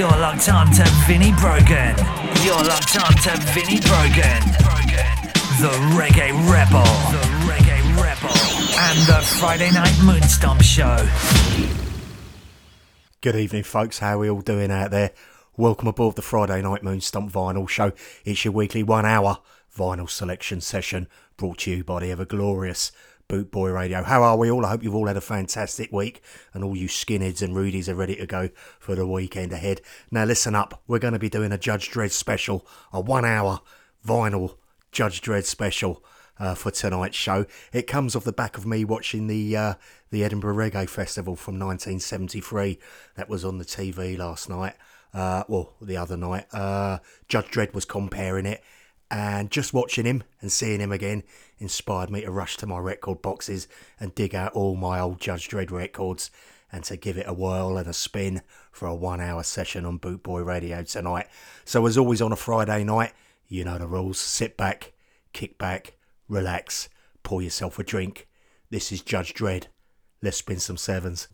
You're locked on to Brogan. You're locked on to Brogan. The Reggae Rebel. The Reggae Rebel. And the Friday Night Moonstomp Show. Good evening, folks. How are we all doing out there? Welcome aboard the Friday Night Moonstomp Vinyl Show. It's your weekly one hour vinyl selection session brought to you by the ever glorious Boot Boy Radio. How are we all? I hope you've all had a fantastic week and all you skinheads and rudies are ready to go for the weekend ahead. Now, listen up. We're going to be doing a Judge Dread special, a one hour vinyl Judge Dread special. Uh, for tonight's show, it comes off the back of me watching the uh, the Edinburgh Reggae Festival from 1973. That was on the TV last night. Uh, well, the other night. Uh, Judge Dread was comparing it, and just watching him and seeing him again inspired me to rush to my record boxes and dig out all my old Judge Dread records and to give it a whirl and a spin for a one hour session on Bootboy Radio tonight. So, as always on a Friday night, you know the rules. Sit back, kick back, relax, pour yourself a drink. This is Judge Dread. Let's spin some sevens.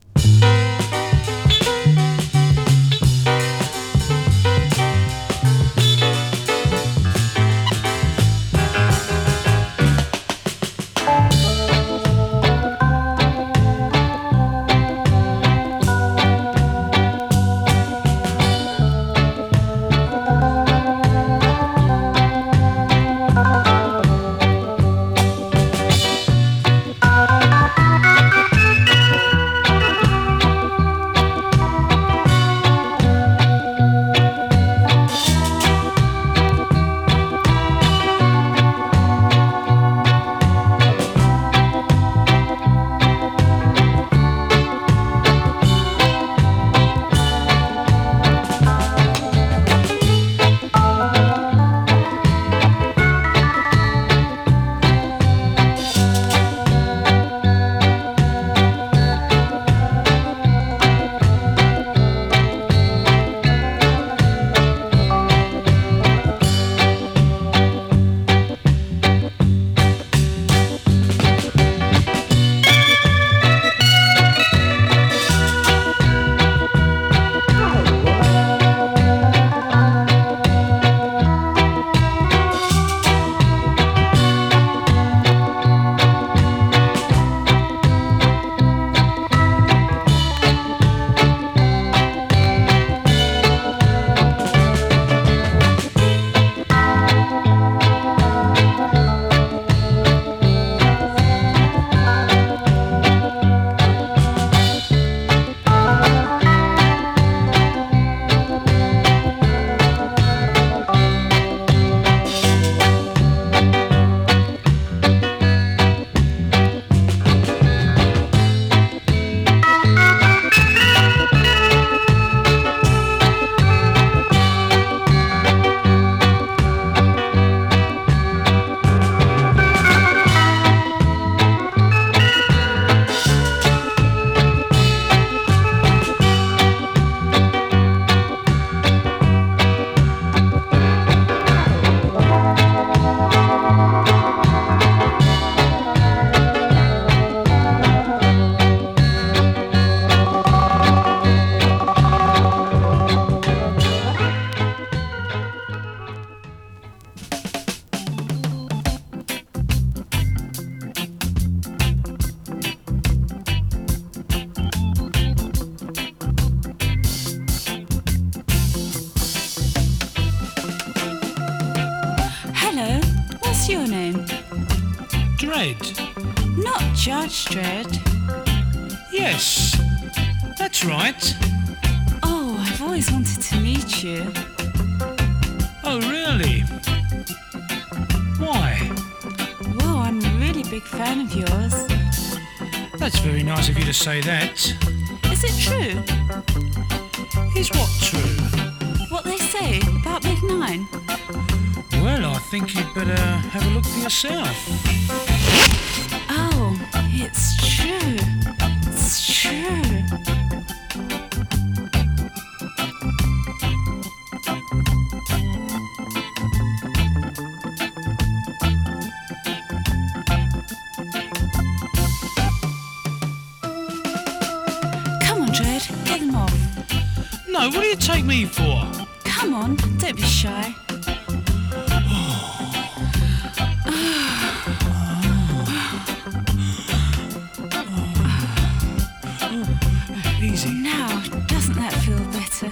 Easy. Now, doesn't that feel better?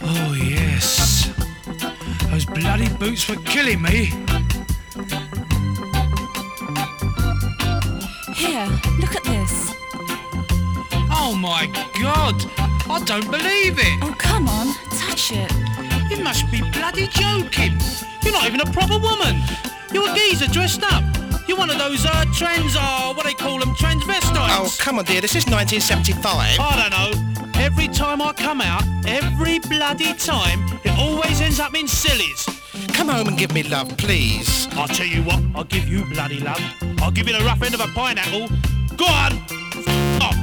Oh, yes. Those bloody boots were killing me. Here, look at this. Oh, my God. I don't believe it. Oh, come on, touch it. You must be bloody joking. You're not even a proper woman. You're a geezer dressed up. You're one of those uh, trans, uh, what they call them, transvestites. Oh, come on, dear. This is 1975. I don't know. Every time I come out, every bloody time, it always ends up in sillies. Come home and give me love, please. I'll tell you what, I'll give you bloody love. I'll give you the rough end of a pineapple. Go on! F- off!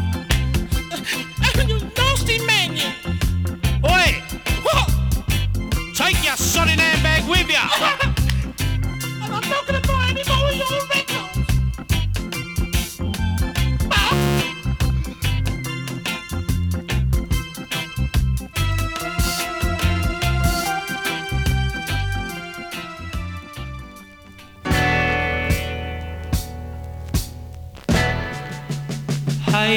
you nasty man, you! Oi! What? Take your sodding handbag with you! I'm not gonna buy any more of your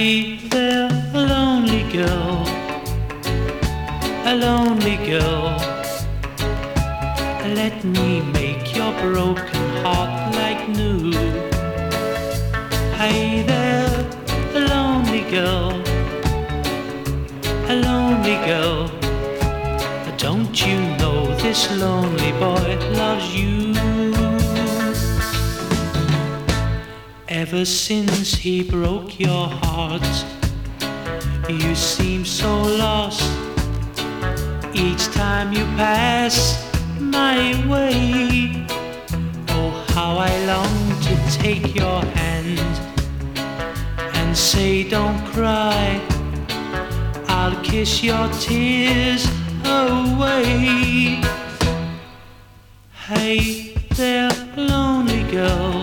Hi there, a lonely girl, a lonely girl. Let me make your broken heart like new. Hi there, a lonely girl, a lonely girl. Don't you know this lonely boy loves Ever since he broke your heart, you seem so lost. Each time you pass my way, oh, how I long to take your hand and say, Don't cry. I'll kiss your tears away. Hey there, lonely girl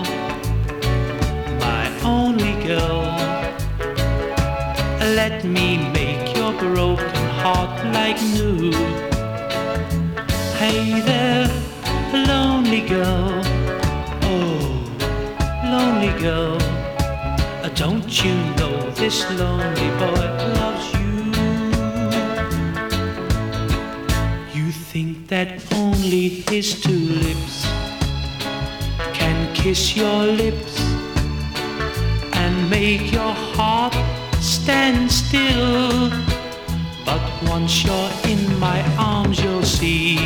girl. Oh, lonely girl. Uh, Don't you know this lonely boy loves you? You think that only his two lips can kiss your lips and make your heart stand still. But once you're in my arms, you'll see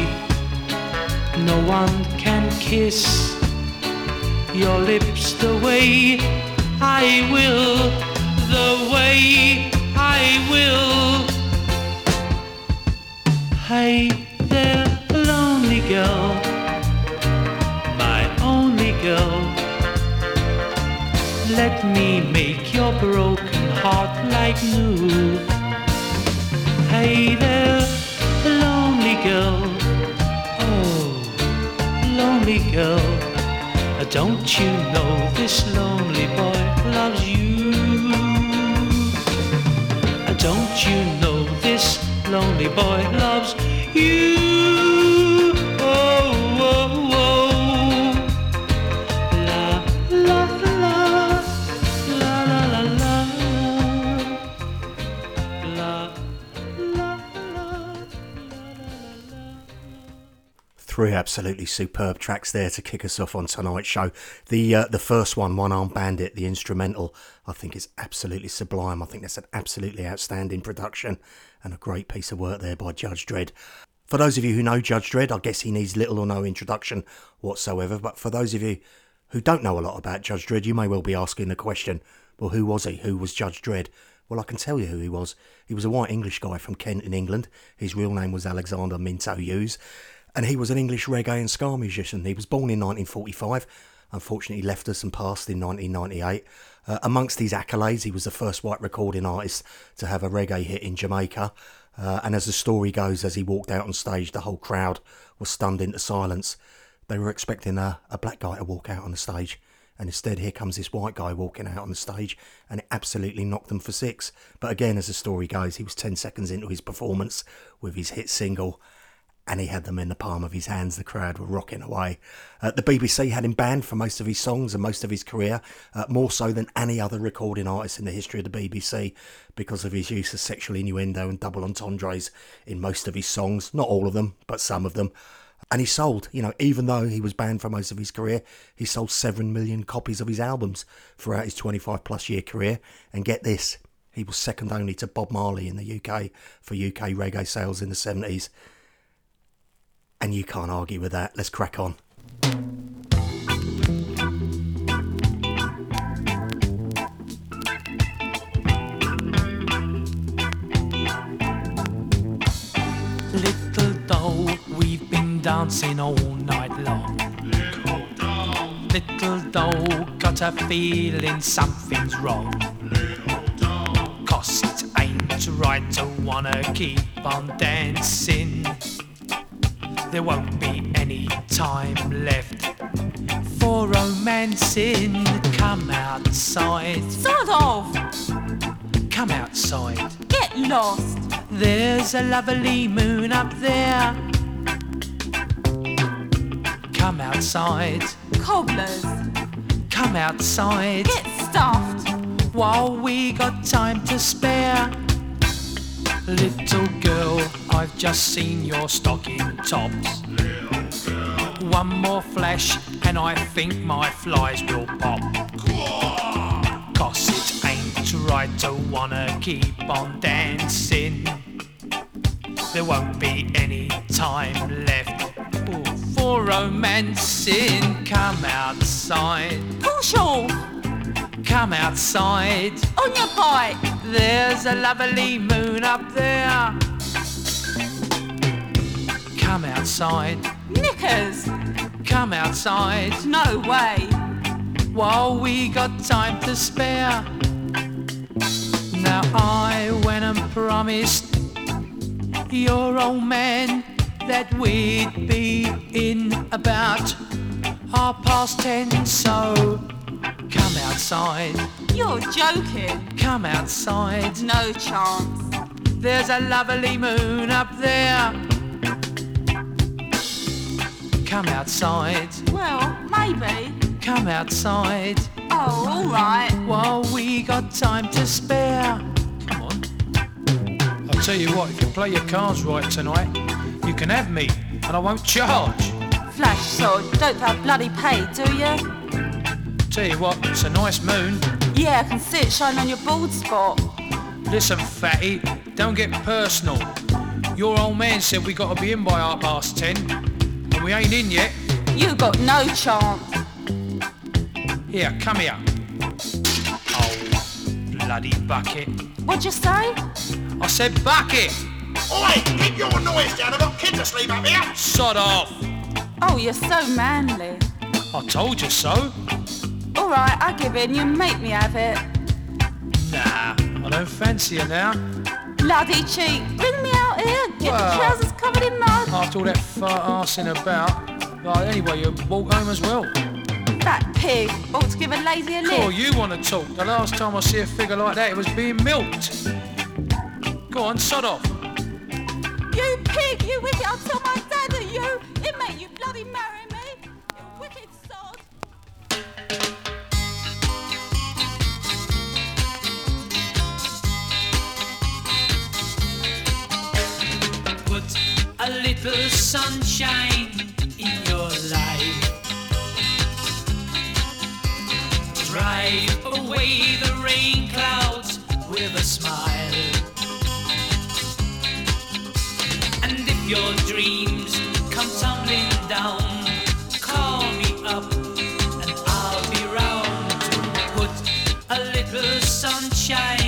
no one can kiss your lips the way I will, the way I will. Hey there, lonely girl, my only girl. Let me make your broken heart like new. Hey there, lonely girl. Lonely girl. Don't you know this lonely boy loves you? Don't you know this lonely boy loves you? Three absolutely superb tracks there to kick us off on tonight's show. The uh, the first one, One Arm Bandit, the instrumental, I think is absolutely sublime. I think that's an absolutely outstanding production and a great piece of work there by Judge Dread. For those of you who know Judge Dread, I guess he needs little or no introduction whatsoever. But for those of you who don't know a lot about Judge Dread, you may well be asking the question, well, who was he? Who was Judge Dread? Well, I can tell you who he was. He was a white English guy from Kent in England. His real name was Alexander Minto Hughes, and he was an English reggae and ska musician. He was born in 1945. Unfortunately, left us and passed in 1998. Uh, amongst these accolades, he was the first white recording artist to have a reggae hit in Jamaica. Uh, and as the story goes, as he walked out on stage, the whole crowd was stunned into silence. They were expecting a, a black guy to walk out on the stage, and instead, here comes this white guy walking out on the stage, and it absolutely knocked them for six. But again, as the story goes, he was 10 seconds into his performance with his hit single, and he had them in the palm of his hands. The crowd were rocking away. Uh, the BBC had him banned for most of his songs and most of his career, uh, more so than any other recording artist in the history of the BBC, because of his use of sexual innuendo and double entendres in most of his songs. Not all of them, but some of them. And he sold, you know, even though he was banned for most of his career, he sold 7 million copies of his albums throughout his 25 plus year career. And get this, he was second only to Bob Marley in the UK for UK reggae sales in the 70s. And you can't argue with that. Let's crack on. Little doll, we've been dancing all night long. Little doll, got a feeling something's wrong. Little Cause it ain't right to wanna keep on dancing. There won't be any time left for romancing. Come outside, Sod off! come outside. Get lost! There's a lovely moon up there. Come outside, Cobblers! come outside. Get stuffed! While we got time to spare. Little girl, I've just seen your stocking tops. One more flash, and I think my flies will pop. Cause it ain't right to wanna keep on dancing. There won't be any time left for romancing. Come outside, Push off! come outside. On your bike! There's a lovely moon up there. Come outside, Knickers! come outside, No way! while we got time to spare. Now I went and promised your old man that we'd be in about half past ten. So come outside, You're joking! come outside. No chance! There's a lovely moon up there. Come outside, Well, maybe. come outside, Oh, alright. while we got time to spare. Come on. I'll tell you what, if you play your cards right tonight, you can have me, and I won't charge. Flash sod, don't that bloody pay, do you? Tell you what, it's a nice moon. Yeah, I can see it shining on your bald spot. Listen, fatty, don't get personal. Your old man said we got to be in by half past ten, and we ain't in yet. You got no chance. Here, come here. Oh, bloody bucket. What'd you say? I said bucket! Oi, keep your noise down. I've got kids asleep up here. Sod off! Oh, you're so manly. I told you so. Alright, I give in. You make me have it. Nah, I don't fancy you now. Bloody cheek. Bring me out here. Get Well- the trousers covered in mud. After all that fart arsing about. Right, anyway, you walk home as well. That pig ought to give a lady a Cool, lift. you want to talk. The last time I see a figure like that, it was being milked. Go on, sod off. You pig, you wicked. I'll tell my dad that you. It made you bloody marry little sunshine in your life. Drive away the rain clouds with a smile. And if your dreams come tumbling down, call me up and I'll be round to put a little sunshine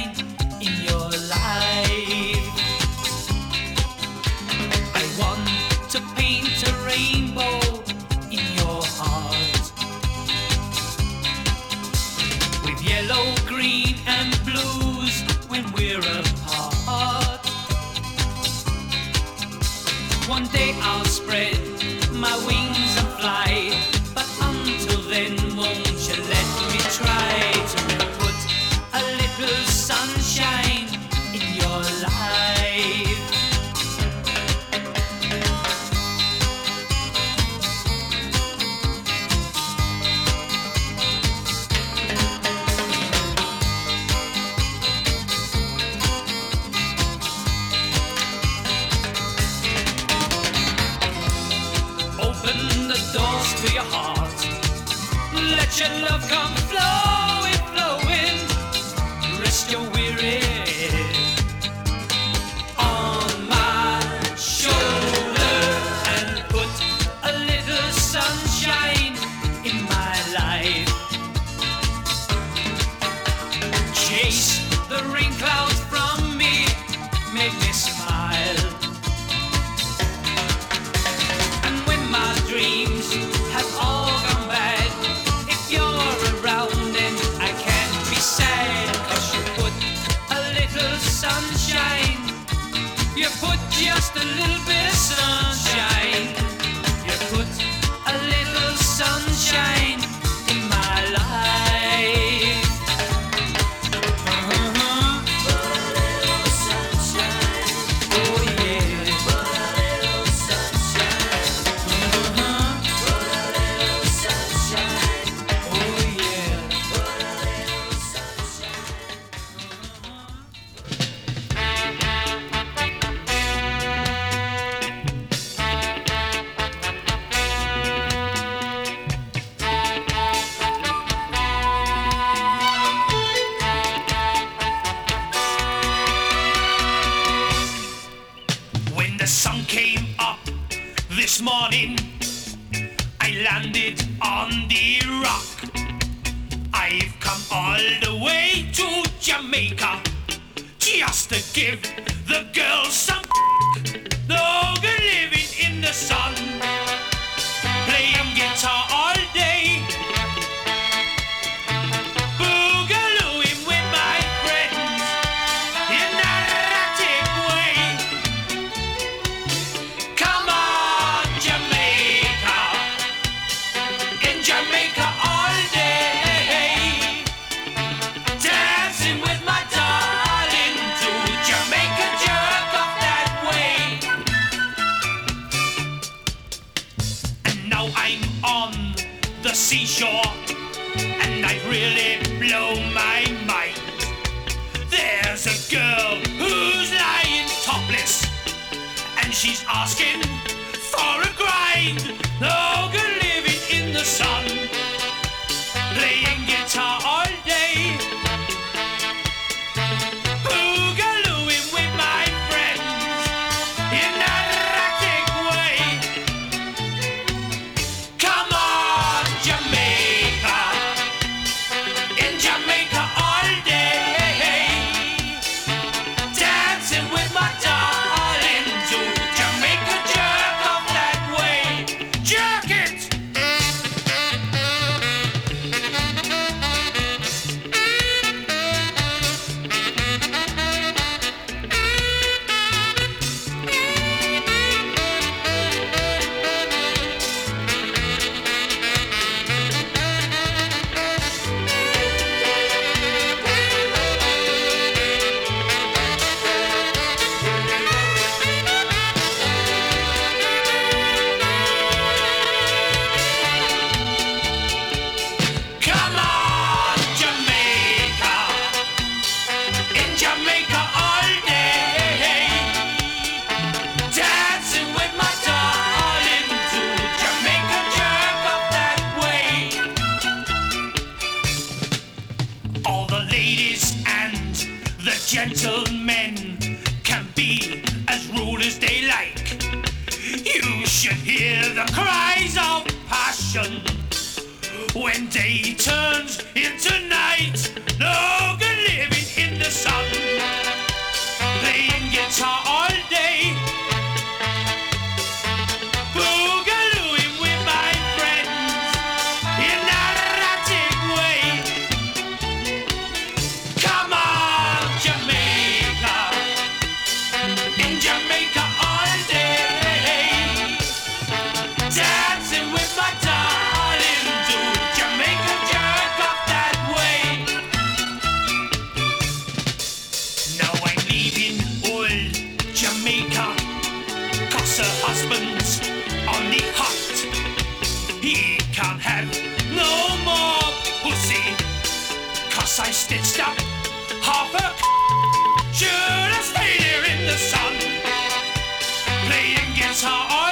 that's how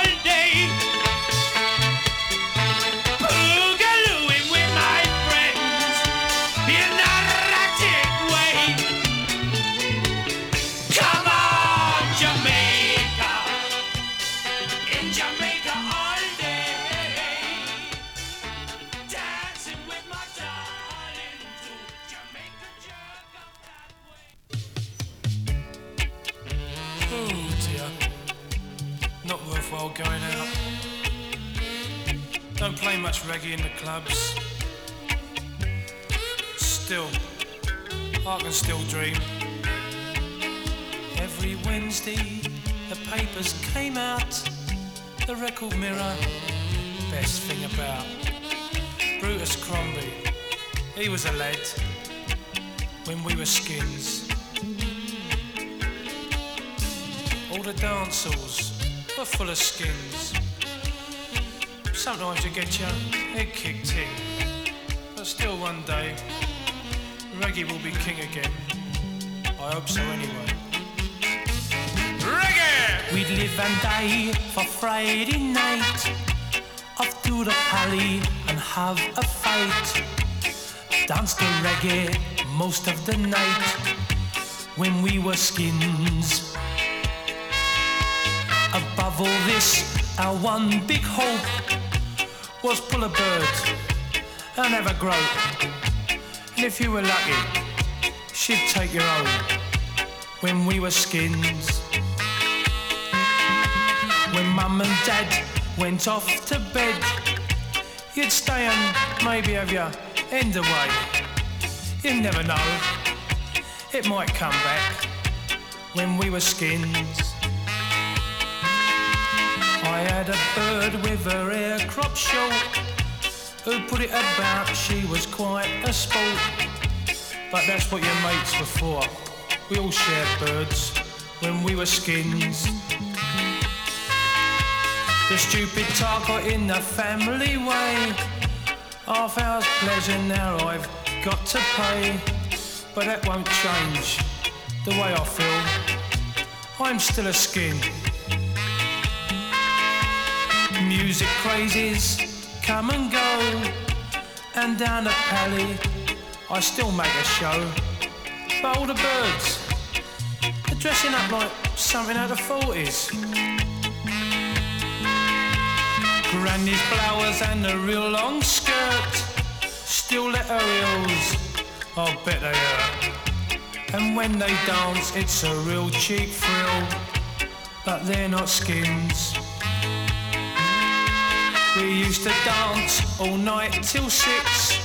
about. Brutus Crombie, he was a lad when we were skins. All the dance halls were full of skins. Sometimes you get your head kicked in, but still one day, reggae will be king again. I hope so anyway. Reggae! We'd live and die for Friday night, to the alley and have a fight. Dance to reggae most of the night when we were skins. Above all this, our one big hope was pull a bird and have a grope. And if you were lucky, she'd take your own when we were skins. When mum and dad went off to bed, you'd stay and maybe have your end away. You never know, it might come back when we were skins. I had a bird with her hair crop short who put it about she was quite a sport. But that's what your mates were for. We all shared birds when we were skins. The stupid talk got in the family way. Half hour's pleasure now I've got to pay. But that won't change the way I feel. I'm still a skin. Music crazes come and go. And down the pally, I still make a show. But all the birds, they're dressing up like something out of the 40s. Granny's flowers and a real long skirt. Still let her heels, I bet they hurt. And when they dance, it's a real cheap thrill. But they're not skins. We used to dance all night till six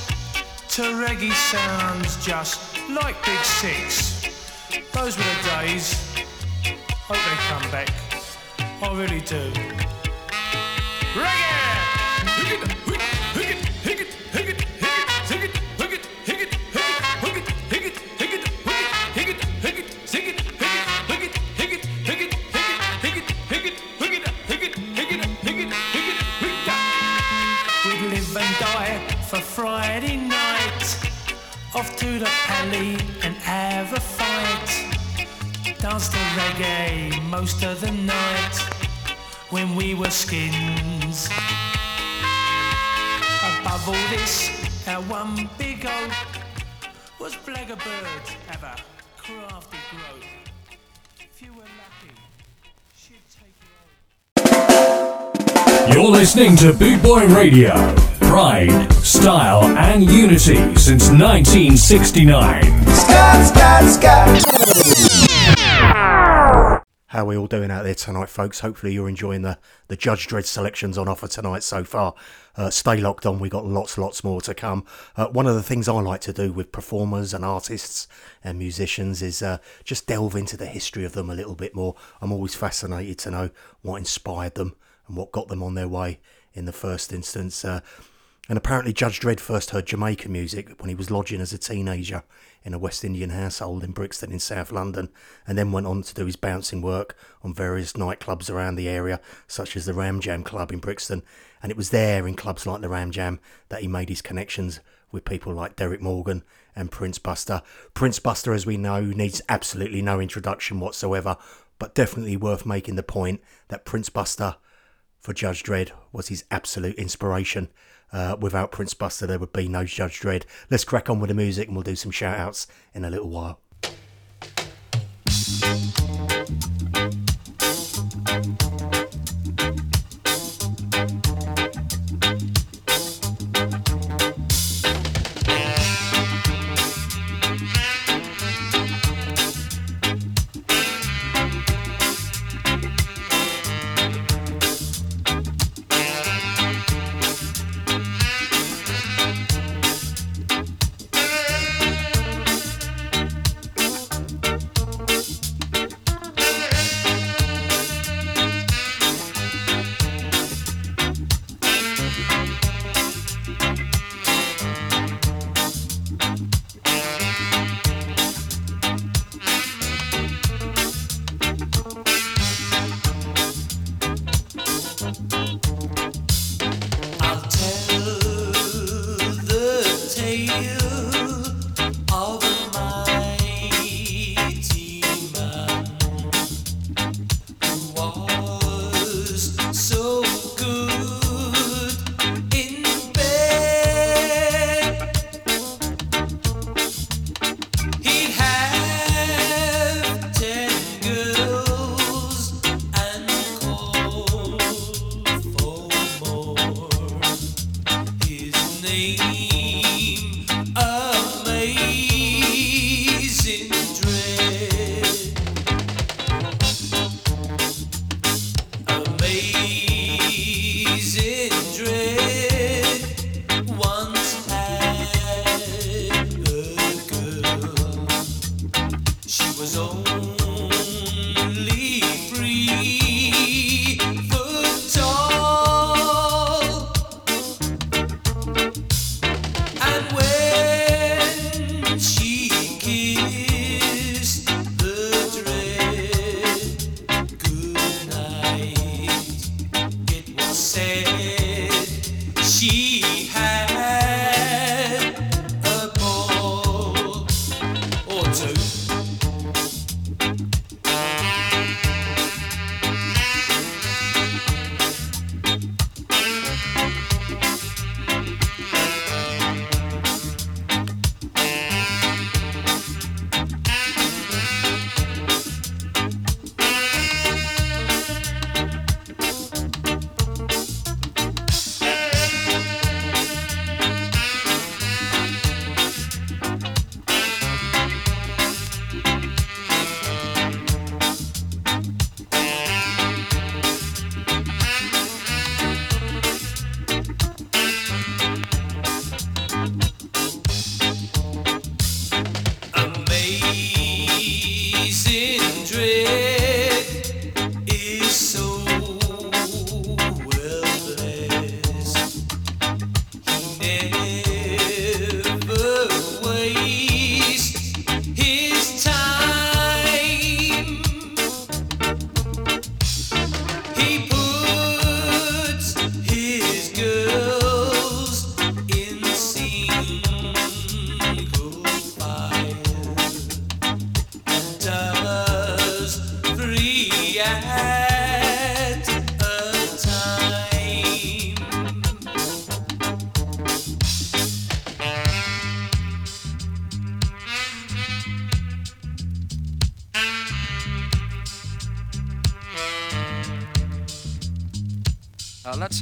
to reggae sounds just like Big Six. Those were the days. Hope they come back. I really do. Most of the night when we were skins. Above all this, our one big oak was Blaggerbird have a crafty growth. If you were lucky, she'd take you You're listening to Boot Boy Radio. Pride, style, and unity since 1969. How are we all doing out there tonight, folks? Hopefully, you're enjoying the, the Judge Dread selections on offer tonight so far. Uh, stay locked on, we got lots, lots more to come. Uh, one of the things I like to do with performers and artists and musicians is uh, just delve into the history of them a little bit more. I'm always fascinated to know what inspired them and what got them on their way in the first instance. Uh, and apparently, Judge Dread first heard Jamaican music when he was lodging as a teenager in a West Indian household in Brixton in South London, and then went on to do his bouncing work on various nightclubs around the area, such as the Ram Jam Club in Brixton. And it was there in clubs like the Ram Jam that he made his connections with people like Derrick Morgan and Prince Buster. Prince Buster, as we know, needs absolutely no introduction whatsoever, but definitely worth making the point that Prince Buster for Judge Dread was his absolute inspiration. Uh, without Prince Buster, there would be no Judge Dread. Let's crack on with the music and we'll do some shout outs in a little while.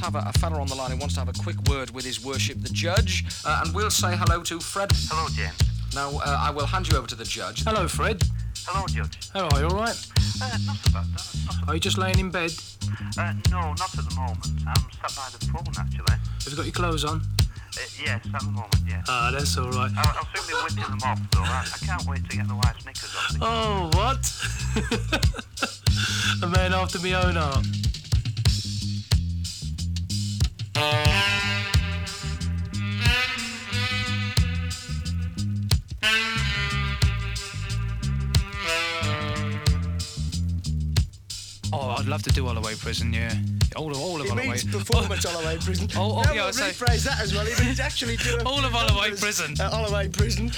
Have a, a fella on the line who wants to have a quick word with his worship, the judge, uh, and we'll say hello to Fred. Hello, James. Now, uh, I will hand you over to the judge. Hello, Fred. Hello, Judge. How are you, all right? Uh, not so bad. Not so Are you just laying in bed? uh, no, not at the moment. I'm sat by the phone, actually. Have you got your clothes on? Uh, yes, at the moment, yes. Ah, that's all right. I'll, I'll soon be whipping them off, though. I, I can't wait to get the white knickers off. Oh, what? a man after my own heart. Oh, I'd love to do Holloway Prison, yeah. All of, all of He Holloway. means perform at Holloway Prison. Oh, oh, yeah, we'll I say- rephrase that as well. He means actually do All of Holloway Prison. At Holloway Prison.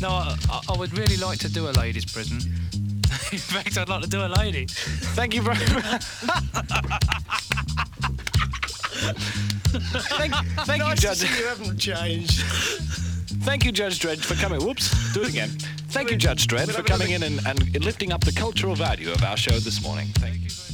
No, I, I- I would really like to do a ladies' prison. In fact, I'd like to do a lady. Thank you very much. Thank thank you, Judge. You haven't changed. Thank you, Judge Dread, for coming. Whoops, do it again. Thank you, Judge Dread, for coming in and, and lifting up the cultural value of our show this morning. Thank you.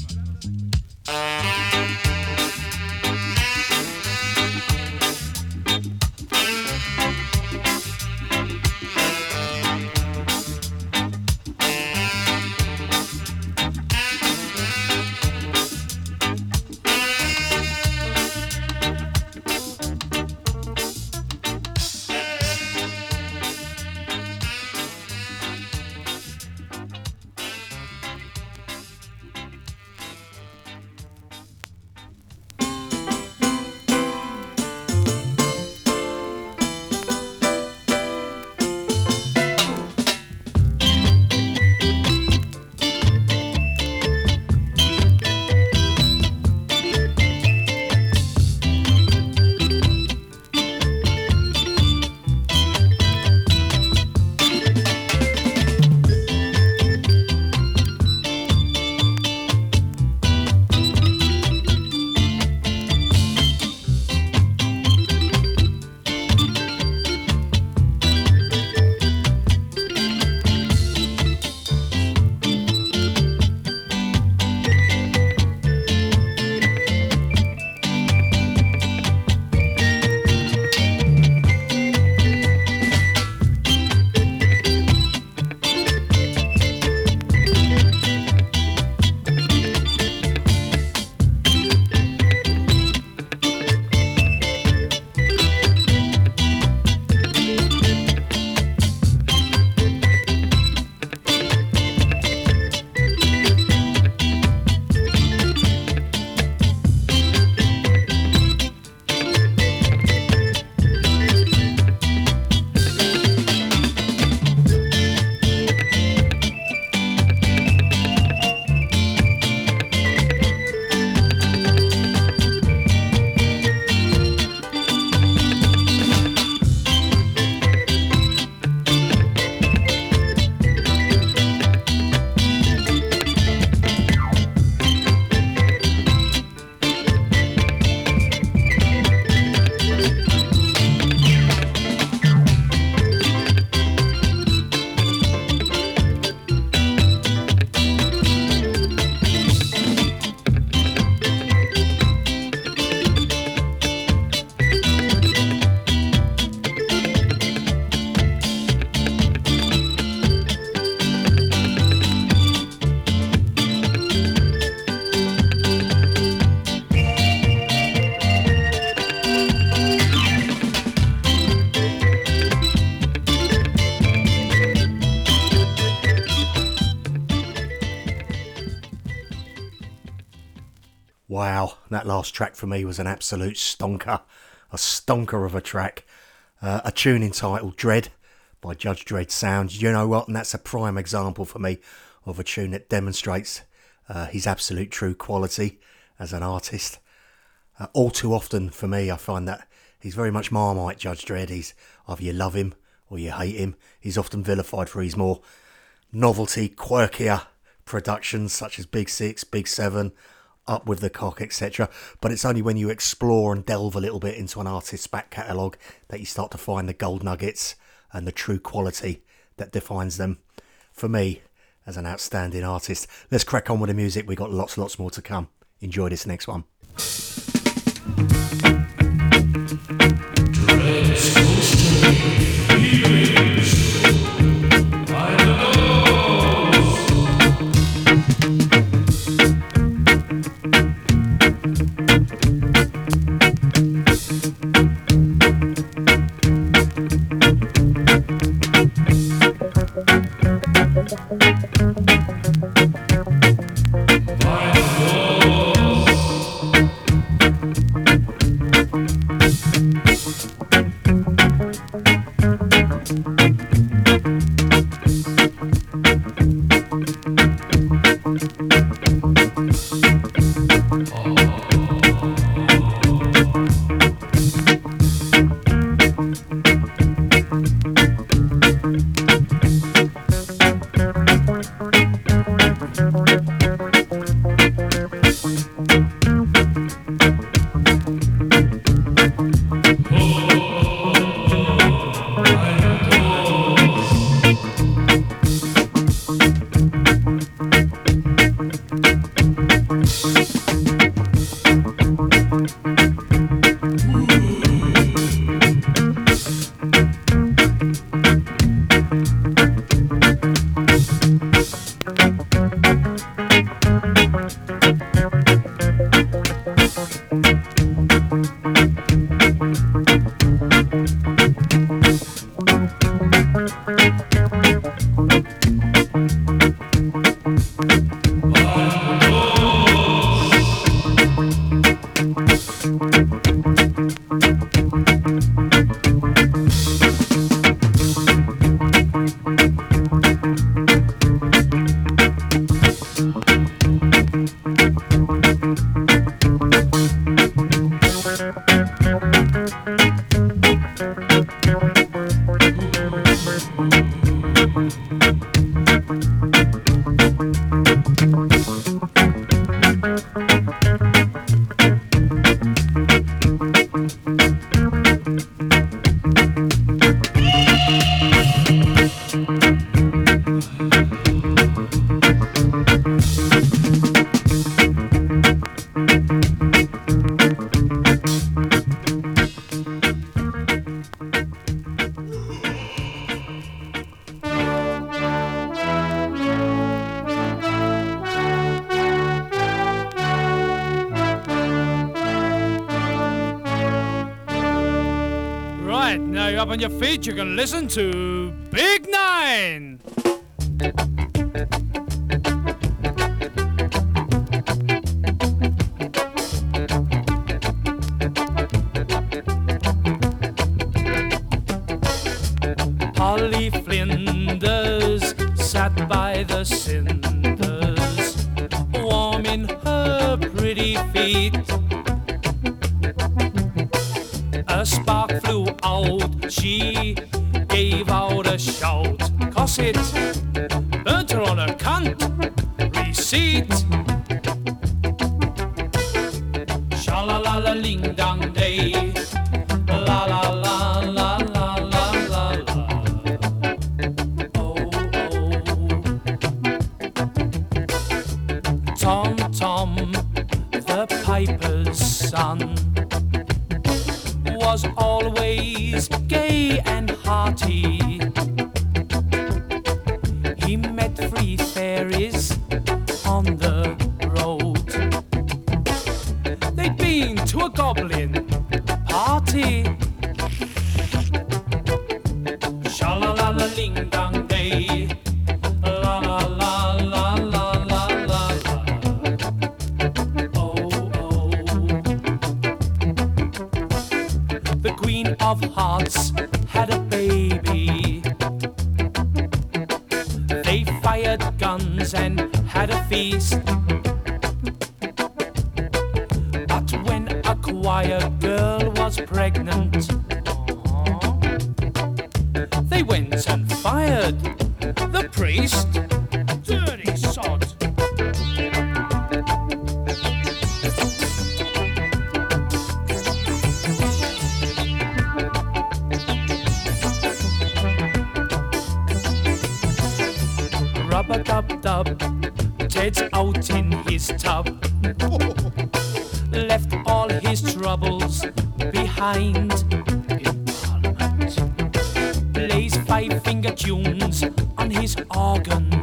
Wow, that last track for me was an absolute stonker, a stonker of a track. Uh, a tune entitled Dread by Judge Dread Sounds. You know what? And that's a prime example for me of a tune that demonstrates uh, his absolute true quality as an artist. Uh, all too often for me, I find that he's very much Marmite, Judge Dread. He's either you love him or you hate him. He's often vilified for his more novelty, quirkier productions such as Big Six, Big Seven, Up with the Cock, etc. But it's only when you explore and delve a little bit into an artist's back catalogue that you start to find the gold nuggets and the true quality that defines them. For me, as an outstanding artist. Let's crack on with the music. We got lots, lots more to come. Enjoy this next one. Right, feet, you can listen to Big Nine. Polly Flinders sat by the cinders, Ted's out in his tub. Left all his troubles behind. Plays five finger tunes on his organ.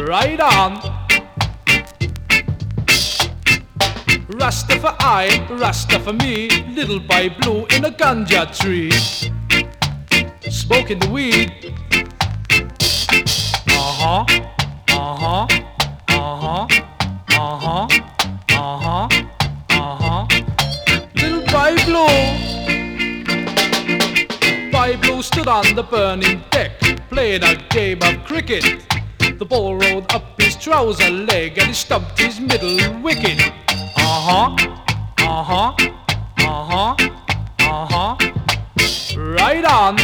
Right on. Rasta for I, Rasta for me, little boy blue in a ganja tree. Smoking the weed. Uh huh, uh huh, uh huh, uh huh, uh huh, uh huh. Little boy blue. Boy blue stood on the burning deck, playing a game of cricket. The ball rolled up his trouser leg and he stubbed his middle wicket. Uh huh, uh huh, uh huh, uh huh. Right on.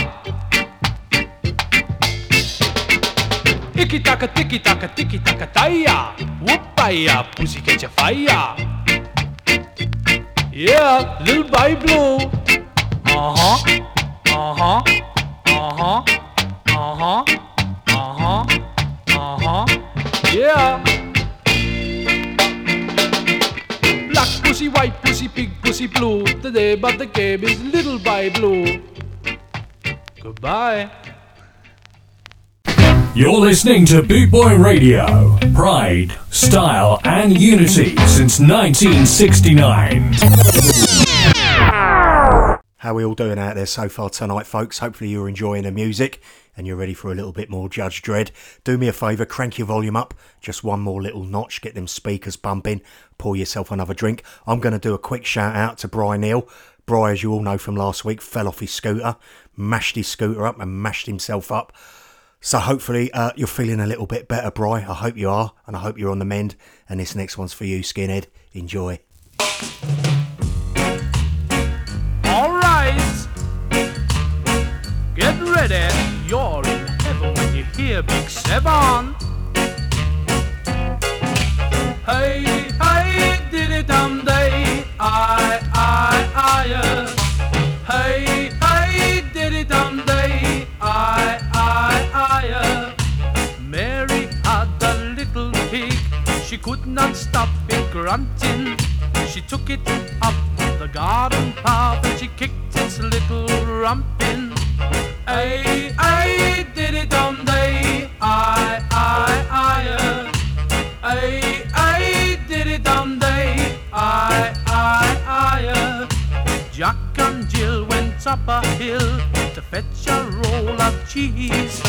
Icky taka, ticky taka, ticky taka, taya. Whoopaya, pussy catch a fire. Yeah, little by blue. Uh huh, uh huh, uh huh, uh huh, uh huh. Uh huh. Yeah. Black pussy, white pussy, pig pussy, blue. Today, but the game is little by blue. Goodbye. You're listening to Boot Boy Radio. Pride, style, and unity since 1969. How are we all doing out there so far tonight, folks? Hopefully you're enjoying the music and you're ready for a little bit more Judge Dread. Do me a favour, crank your volume up just one more little notch, get them speakers bumping, pour yourself another drink. I'm going to do a quick shout out to Brian Neal. Bry, as you all know from last week, fell off his scooter, mashed his scooter up and mashed himself up. So hopefully uh, you're feeling a little bit better, Bry. I hope you are, and I hope you're on the mend. And this next one's for you, Skinhead. Enjoy. Seven. Hey, hey, did it dum day. I, I, I. uh. Hey, hey, did it dum day. I, I, I. Mary had a little pig. She could not stop it grunting. She took it up the garden path and she kicked its little rump in. Ay, cheese.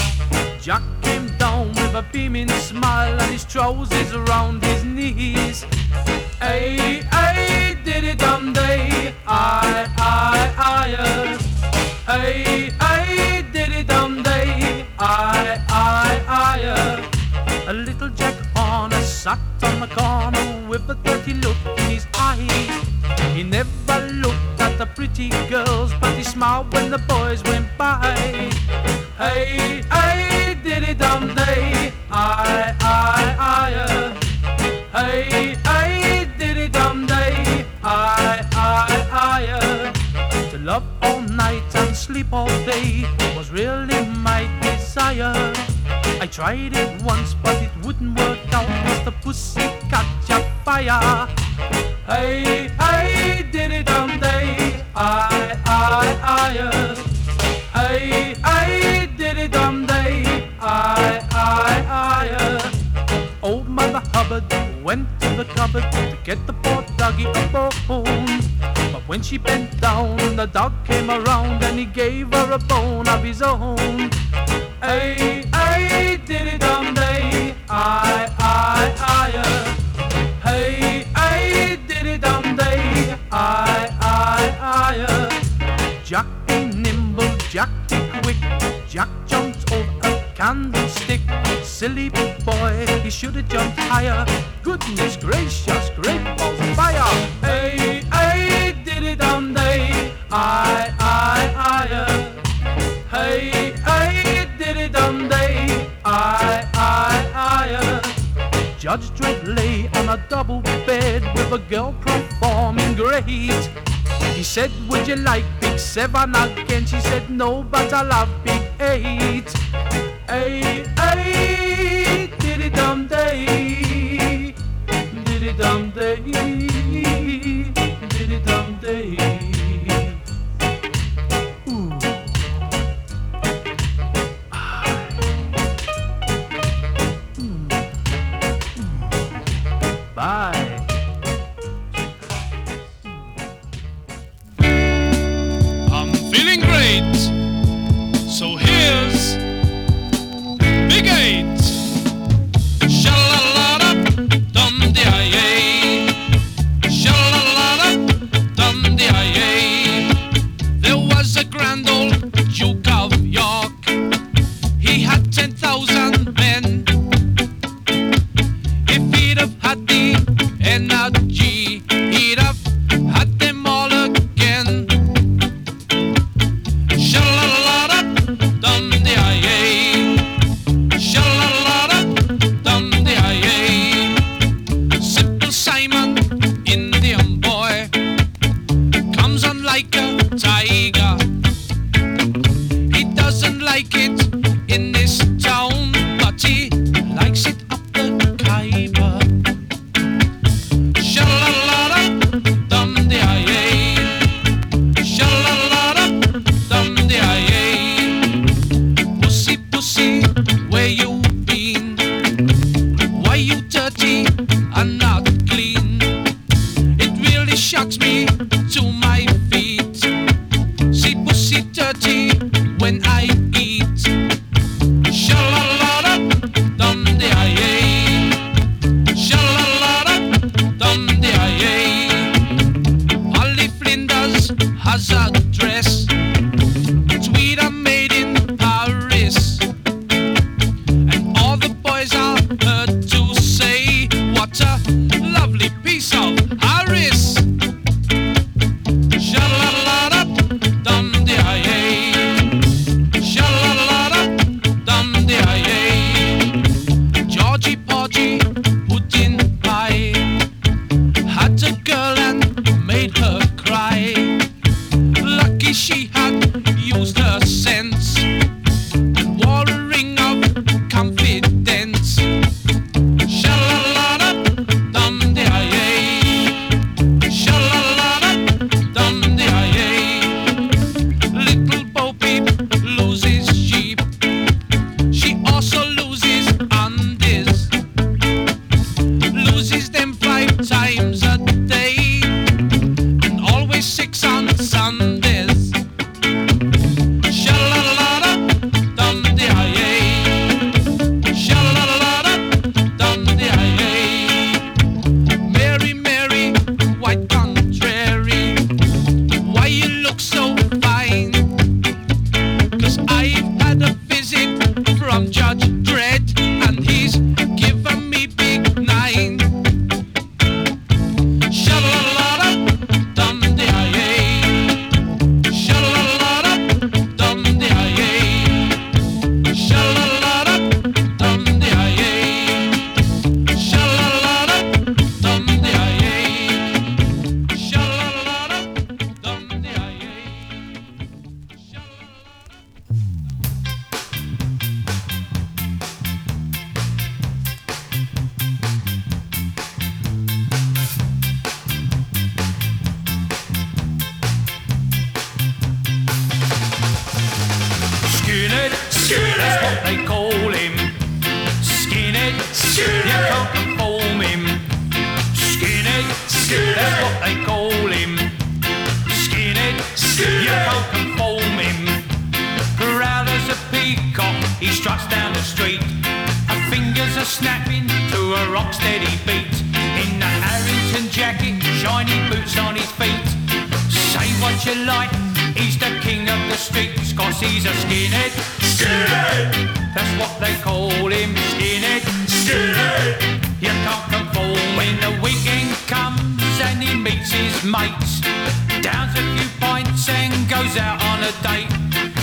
Jack came down with a beaming smile and his trousers around his knees. Ay, ay, did it dum day. I. uh. Ay, ay, did it dum day. I, I. uh. A little Jack Horner sat on the corner with a dirty look in his eye. He never looked at the pretty girls, but he smiled when the boys went by. Hey, hey, did it dum day. I, I, I. uh. Hey, hey, did it dum day. I, I, I. uh. To love all night and sleep all day was really my desire. I tried it once, but it wouldn't work out cause the pussy catch a fire. Hey, Hubbard went to the cupboard to get the poor doggy a bone. But when she bent down, the dog came around and he gave her a bone of his own. Hey, Silly boy, he should have jumped higher. Goodness gracious, great balls of fire. Hey, hey, did it dum day. I, I, I. Hey, hey, did it dum day. I, I, I. Judge Dread lay on a double bed with a girl performing great. He said, Would you like Big Seven again? She said, No, but I love Big Eight. Hey, hey,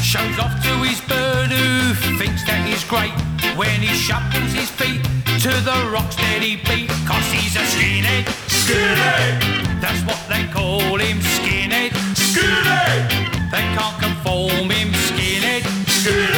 Shows off to his bird who thinks that he's great. When he shuffles his feet to the rock steady beat, cause he's a skinhead. Skinhead! That's what they call him, skinhead. Skinhead! They can't conform him, skinhead. Skinhead!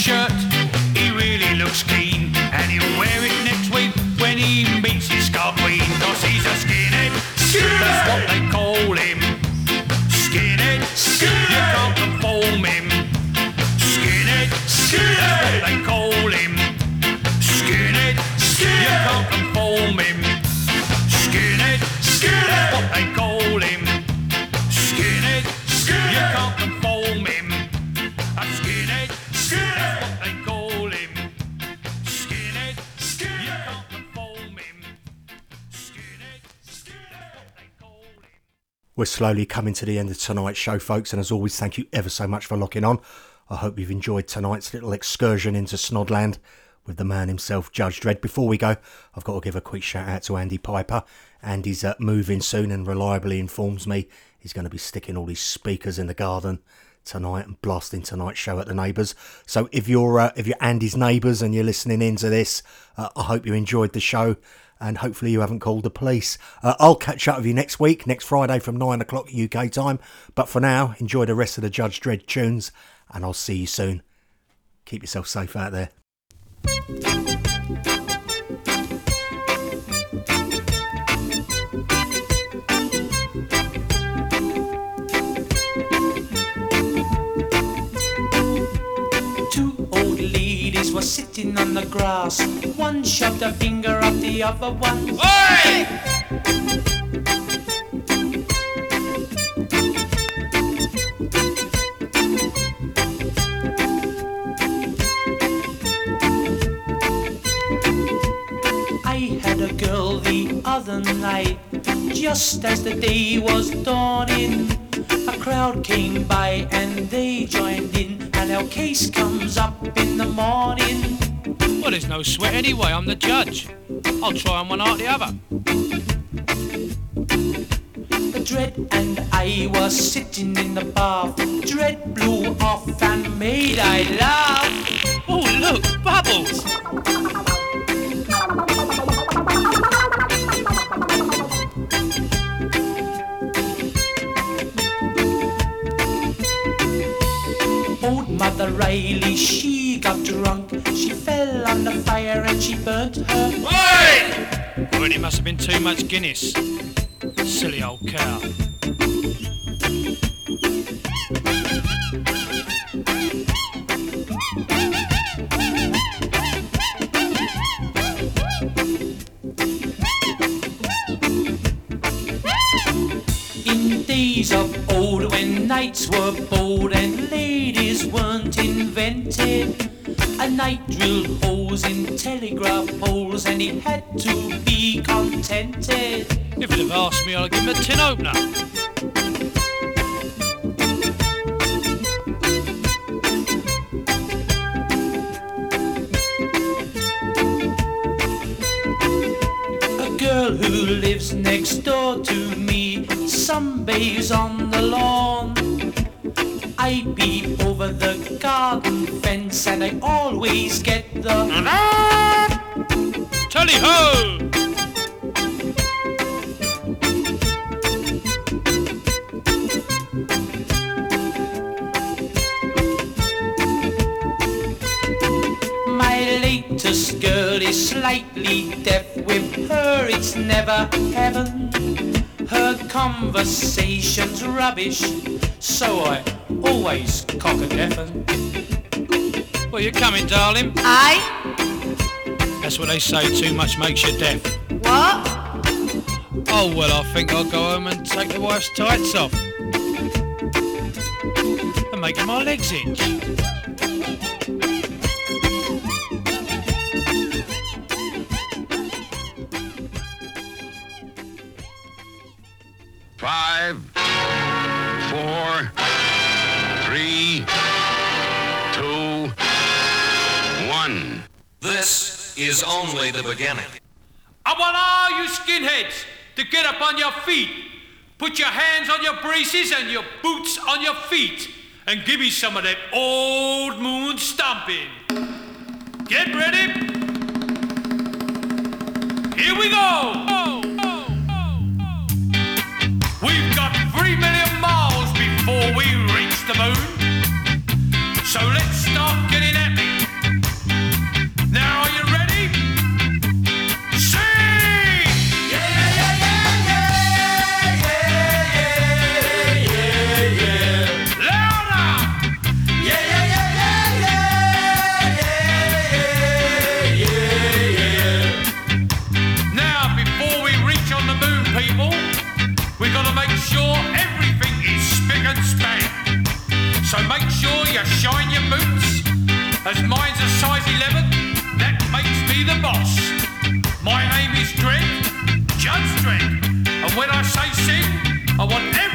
Shirt, We're slowly coming to the end of tonight's show, folks, and as always, thank you ever so much for locking on. I hope you've enjoyed tonight's little excursion into Snodland with the man himself, Judge Dread. Before we go, I've got to give a quick shout out to Andy Piper. Andy's uh, moving soon and reliably informs me he's going to be sticking all these speakers in the garden tonight and blasting tonight's show at the neighbours. So if you're uh, if you're Andy's neighbours and you're listening into this, uh, I hope you enjoyed the show and hopefully you haven't called the police. Uh, I'll catch up with you next week, next Friday from 9 o'clock UK time. But for now, enjoy the rest of the Judge Dread tunes and I'll see you soon. Keep yourself safe out there. Were sitting on the grass. One shoved a finger up the other one. Oi! I had a girl the other night, just as the day was dawning. A crowd came by and they joined in, and our case comes up in the morning. Well, there's no sweat anyway. I'm the judge. I'll try on one after the other. The dread and I were sitting in the bath. Dread blew off and made I laugh. Oh, look, bubbles! Mother Riley, she got drunk. She fell on the fire and she burnt her. Oi! Well, it must have been too much Guinness. Silly old cow. Drilled holes in telegraph poles and he had to be contented. If he'd have asked me, I'd give him a tin opener. A girl who lives next door to me sunbathes on the lawn. Always get the Tally ho! My latest girl is slightly deaf. With her, it's never heaven. Her conversation's rubbish, so I always cock a deafen. Well, you coming, darling? Aye. That's what they say, too much makes you deaf. What? Oh, well, I think I'll go home and take the wife's tights off. And making my legs itch. Five, four, three, This is only the beginning. I want all you skinheads to get up on your feet. Put your hands on your braces and your boots on your feet. And give me some of that old moon stomping. Get ready. Here we go. We've got three million miles before we reach the moon. So let's start getting at me. Dread. And when I say sing, I want everyone